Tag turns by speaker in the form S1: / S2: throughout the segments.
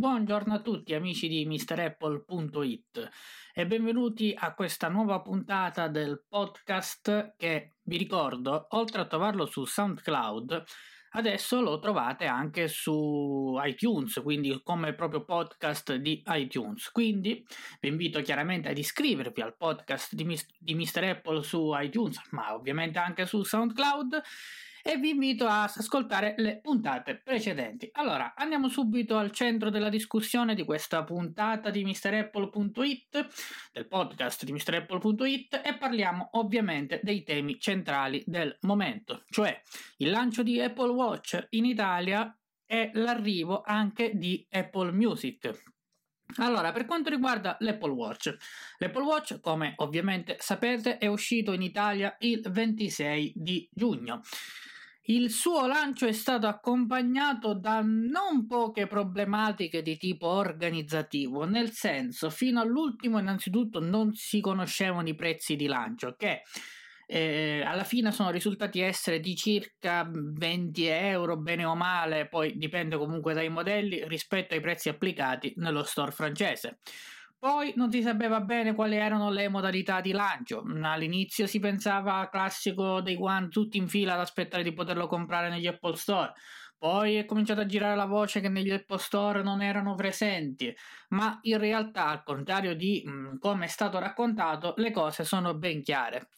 S1: Buongiorno a tutti amici di MrApple.it e benvenuti a questa nuova puntata del podcast che vi ricordo, oltre a trovarlo su SoundCloud, adesso lo trovate anche su iTunes, quindi come proprio podcast di iTunes. Quindi vi invito chiaramente ad iscrivervi al podcast di, di Mr. Su iTunes, ma ovviamente anche su SoundCloud e vi invito a ascoltare le puntate precedenti. Allora, andiamo subito al centro della discussione di questa puntata di MrApple.it, del podcast di MrApple.it e parliamo ovviamente dei temi centrali del momento, cioè il lancio di Apple Watch in Italia e l'arrivo anche di Apple Music. Allora, per quanto riguarda l'Apple Watch, l'Apple Watch, come ovviamente sapete, è uscito in Italia il 26 di giugno. Il suo lancio è stato accompagnato da non poche problematiche di tipo organizzativo, nel senso, fino all'ultimo innanzitutto non si conoscevano i prezzi di lancio, che eh, alla fine sono risultati essere di circa 20 euro, bene o male, poi dipende comunque dai modelli, rispetto ai prezzi applicati nello store francese. Poi non si sapeva bene quali erano le modalità di lancio. All'inizio si pensava classico dei One tutti in fila ad aspettare di poterlo comprare negli Apple Store. Poi è cominciata a girare la voce che negli Apple Store non erano presenti, ma in realtà, al contrario di come è stato raccontato, le cose sono ben chiare.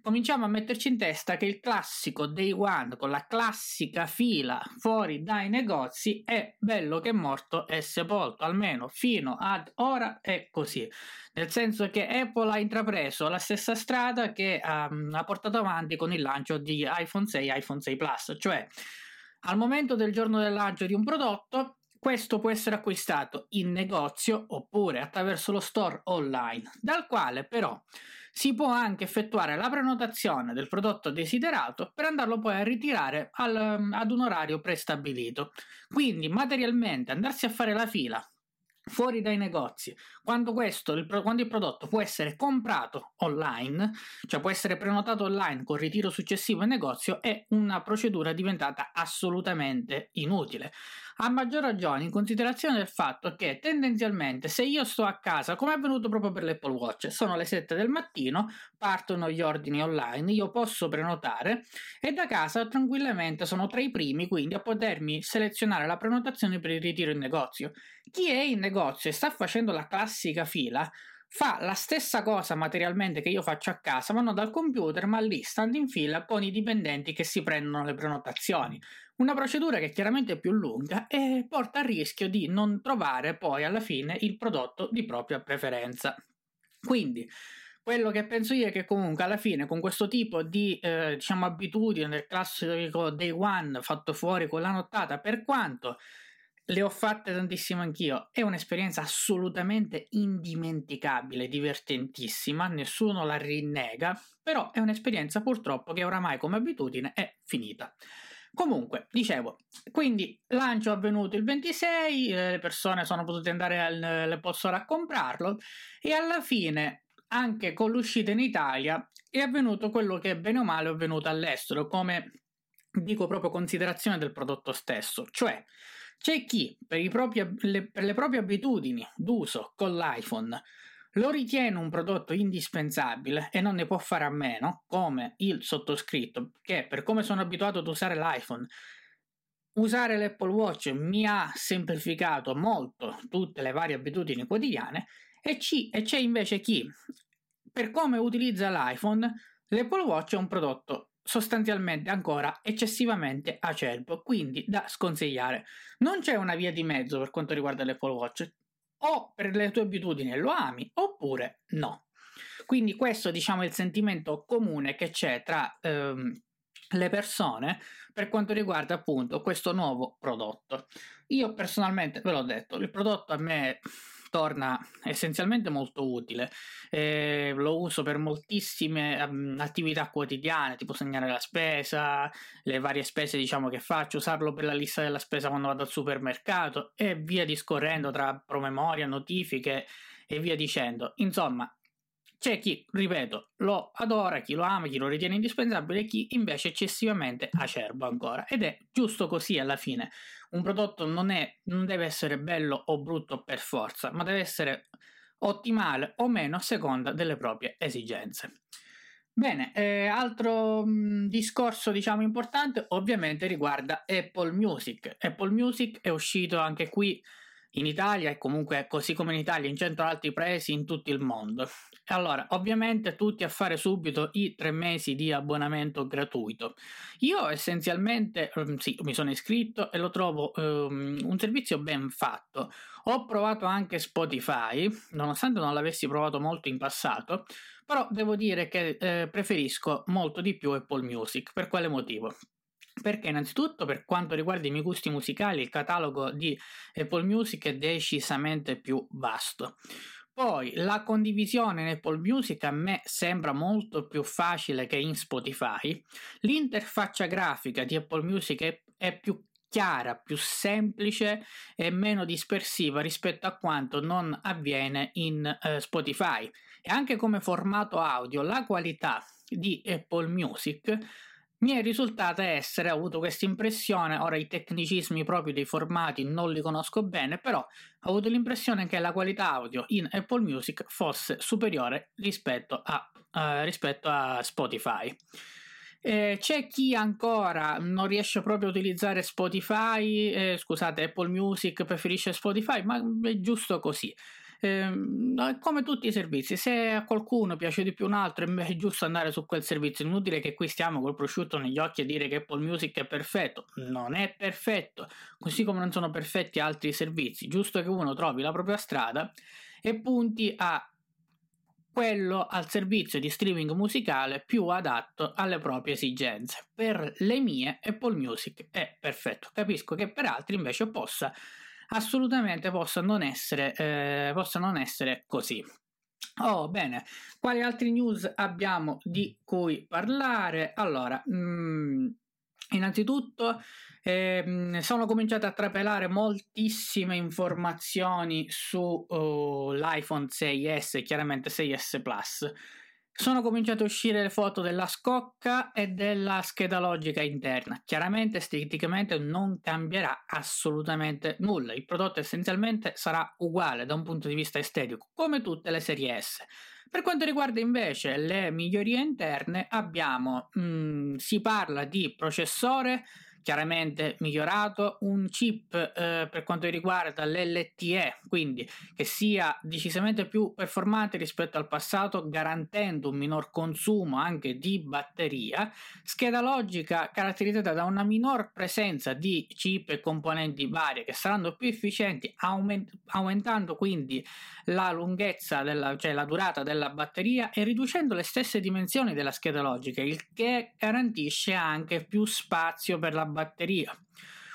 S1: Cominciamo a metterci in testa che il classico Day One con la classica fila fuori dai negozi è bello che morto e sepolto, almeno fino ad ora è così. Nel senso che Apple ha intrapreso la stessa strada che um, ha portato avanti con il lancio di iPhone 6 e iPhone 6 Plus, cioè al momento del giorno del lancio di un prodotto, questo può essere acquistato in negozio oppure attraverso lo store online, dal quale però si può anche effettuare la prenotazione del prodotto desiderato per andarlo poi a ritirare al, ad un orario prestabilito. Quindi materialmente andarsi a fare la fila fuori dai negozi, quando, questo, il, quando il prodotto può essere comprato online, cioè può essere prenotato online con ritiro successivo in negozio, è una procedura diventata assolutamente inutile. A maggior ragione in considerazione del fatto che tendenzialmente se io sto a casa, come è avvenuto proprio per l'Apple Watch, sono le 7 del mattino, partono gli ordini online, io posso prenotare e da casa tranquillamente sono tra i primi quindi a potermi selezionare la prenotazione per il ritiro in negozio. Chi è in negozio e sta facendo la classica fila fa la stessa cosa materialmente che io faccio a casa, non dal computer, ma lì, stando in fila con i dipendenti che si prendono le prenotazioni. Una procedura che chiaramente è più lunga e porta al rischio di non trovare poi alla fine il prodotto di propria preferenza. Quindi, quello che penso io è che comunque alla fine con questo tipo di eh, diciamo abitudine del classico day one fatto fuori con la nottata per quanto le ho fatte tantissimo anch'io. È un'esperienza assolutamente indimenticabile, divertentissima, nessuno la rinnega, però è un'esperienza purtroppo che oramai come abitudine è finita. Comunque, dicevo, quindi lancio avvenuto il 26, le persone sono potute andare all'Apple Store a comprarlo e alla fine, anche con l'uscita in Italia, è avvenuto quello che bene o male è avvenuto all'estero, come dico proprio considerazione del prodotto stesso, cioè c'è chi, per, propri, le, per le proprie abitudini d'uso con l'iPhone, lo ritiene un prodotto indispensabile e non ne può fare a meno, come il sottoscritto, che per come sono abituato ad usare l'iPhone, usare l'Apple Watch mi ha semplificato molto tutte le varie abitudini quotidiane, e, c- e c'è invece chi, per come utilizza l'iPhone, l'Apple Watch è un prodotto sostanzialmente ancora eccessivamente acerbo, quindi da sconsigliare. Non c'è una via di mezzo per quanto riguarda l'Apple Watch. O per le tue abitudini lo ami, oppure no. Quindi questo diciamo è il sentimento comune che c'è tra ehm, le persone per quanto riguarda appunto questo nuovo prodotto. Io personalmente ve l'ho detto, il prodotto a me torna essenzialmente molto utile. Eh, lo uso per moltissime um, attività quotidiane, tipo segnare la spesa, le varie spese diciamo che faccio, usarlo per la lista della spesa quando vado al supermercato e via discorrendo tra promemoria, notifiche e via dicendo. Insomma, c'è chi, ripeto, lo adora, chi lo ama, chi lo ritiene indispensabile e chi invece è eccessivamente acerbo ancora. Ed è giusto così alla fine. Un prodotto non, è, non deve essere bello o brutto per forza, ma deve essere ottimale o meno a seconda delle proprie esigenze. Bene, eh, altro mh, discorso diciamo importante ovviamente riguarda Apple Music. Apple Music è uscito anche qui in Italia e comunque così come in Italia in 100 altri paesi in tutto il mondo. Allora, ovviamente tutti a fare subito i tre mesi di abbonamento gratuito. Io essenzialmente um, sì, mi sono iscritto e lo trovo um, un servizio ben fatto. Ho provato anche Spotify, nonostante non l'avessi provato molto in passato, però devo dire che eh, preferisco molto di più Apple Music. Per quale motivo? Perché innanzitutto per quanto riguarda i miei gusti musicali il catalogo di Apple Music è decisamente più vasto. Poi la condivisione in Apple Music a me sembra molto più facile che in Spotify. L'interfaccia grafica di Apple Music è, è più chiara, più semplice e meno dispersiva rispetto a quanto non avviene in eh, Spotify. E anche come formato audio, la qualità di Apple Music mi è risultata essere, ho avuto questa impressione, ora i tecnicismi proprio dei formati non li conosco bene, però ho avuto l'impressione che la qualità audio in Apple Music fosse superiore rispetto a, uh, rispetto a Spotify. Eh, c'è chi ancora non riesce proprio a utilizzare Spotify, eh, scusate, Apple Music preferisce Spotify, ma è giusto così. Eh, come tutti i servizi, se a qualcuno piace di più un altro, è giusto andare su quel servizio. Inutile che qui stiamo col prosciutto negli occhi a dire che Apple Music è perfetto. Non è perfetto, così come non sono perfetti altri servizi. Giusto che uno trovi la propria strada e punti a quello al servizio di streaming musicale più adatto alle proprie esigenze. Per le mie Apple Music è perfetto. Capisco che per altri invece possa assolutamente possa non essere, eh, possa non essere così. Oh, bene, quali altri news abbiamo di cui parlare? Allora, mh, mm, innanzitutto eh, sono cominciate a trapelare moltissime informazioni sull'iPhone uh, 6S e chiaramente 6S Plus sono cominciate a uscire le foto della scocca e della scheda logica interna. Chiaramente esteticamente non cambierà assolutamente nulla. Il prodotto essenzialmente sarà uguale da un punto di vista estetico, come tutte le serie S. Per quanto riguarda invece le migliorie interne, abbiamo, mh, mm, si parla di processore chiaramente migliorato, un chip eh, per quanto riguarda l'LTE, quindi che sia decisamente più performante rispetto al passato, garantendo un minor consumo anche di batteria, scheda logica caratterizzata da una minor presenza di chip e componenti varie che saranno più efficienti, aument- aumentando quindi la lunghezza, della, cioè la durata della batteria e riducendo le stesse dimensioni della scheda logica, il che garantisce anche più spazio per la batteria.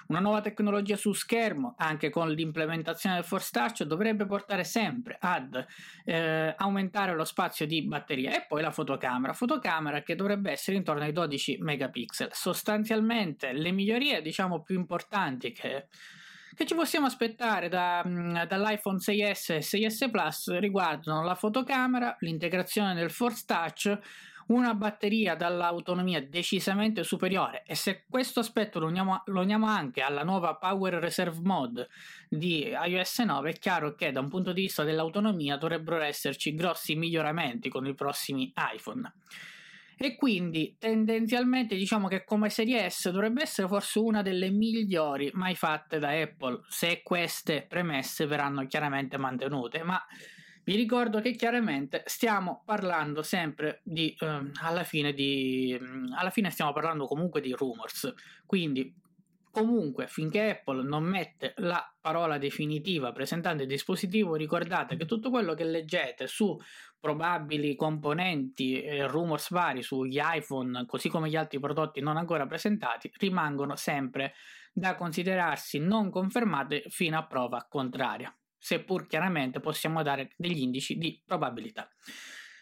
S1: Una nuova tecnologia su schermo, anche con l'implementazione del Force Touch, dovrebbe portare sempre ad eh, aumentare lo spazio di batteria. E poi la fotocamera, fotocamera che dovrebbe essere intorno ai 12 megapixel. Sostanzialmente le migliorie, diciamo, più importanti che che ci possiamo aspettare da, dall'iPhone 6S e 6S Plus riguardano la fotocamera, l'integrazione del Force Touch, una batteria dall'autonomia decisamente superiore. E se questo aspetto lo uniamo, lo uniamo, anche alla nuova Power Reserve Mode di iOS 9 è chiaro che da un punto di vista dell'autonomia dovrebbero esserci grossi miglioramenti con i prossimi iPhone. E quindi tendenzialmente diciamo che come serie S dovrebbe essere forse una delle migliori mai fatte da Apple se queste premesse verranno chiaramente mantenute. Ma vi ricordo che chiaramente stiamo parlando sempre di, eh, alla, fine di, mm, alla fine stiamo parlando comunque di rumors, quindi comunque finché Apple non mette la parola definitiva presentando il dispositivo, ricordate che tutto quello che leggete su probabili componenti e rumors vari sugli iPhone, così come gli altri prodotti non ancora presentati, rimangono sempre da considerarsi non confermate fino a prova contraria seppur chiaramente possiamo dare degli indici di probabilità.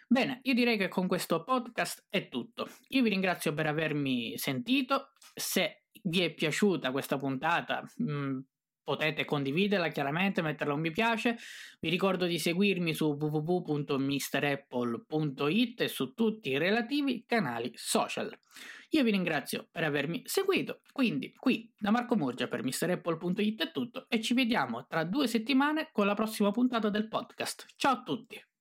S1: Bene, io direi che con questo podcast è tutto. Io vi ringrazio per avermi sentito. Se vi è piaciuta questa puntata, mh, mm, potete condividerla chiaramente, metterla un mi piace. Vi ricordo di seguirmi su www.mrapple.it e su tutti i relativi canali social. Io vi ringrazio per avermi seguito, quindi qui da Marco Murgia per MrApple.it è tutto e ci vediamo tra due settimane con la prossima puntata del podcast. Ciao a tutti!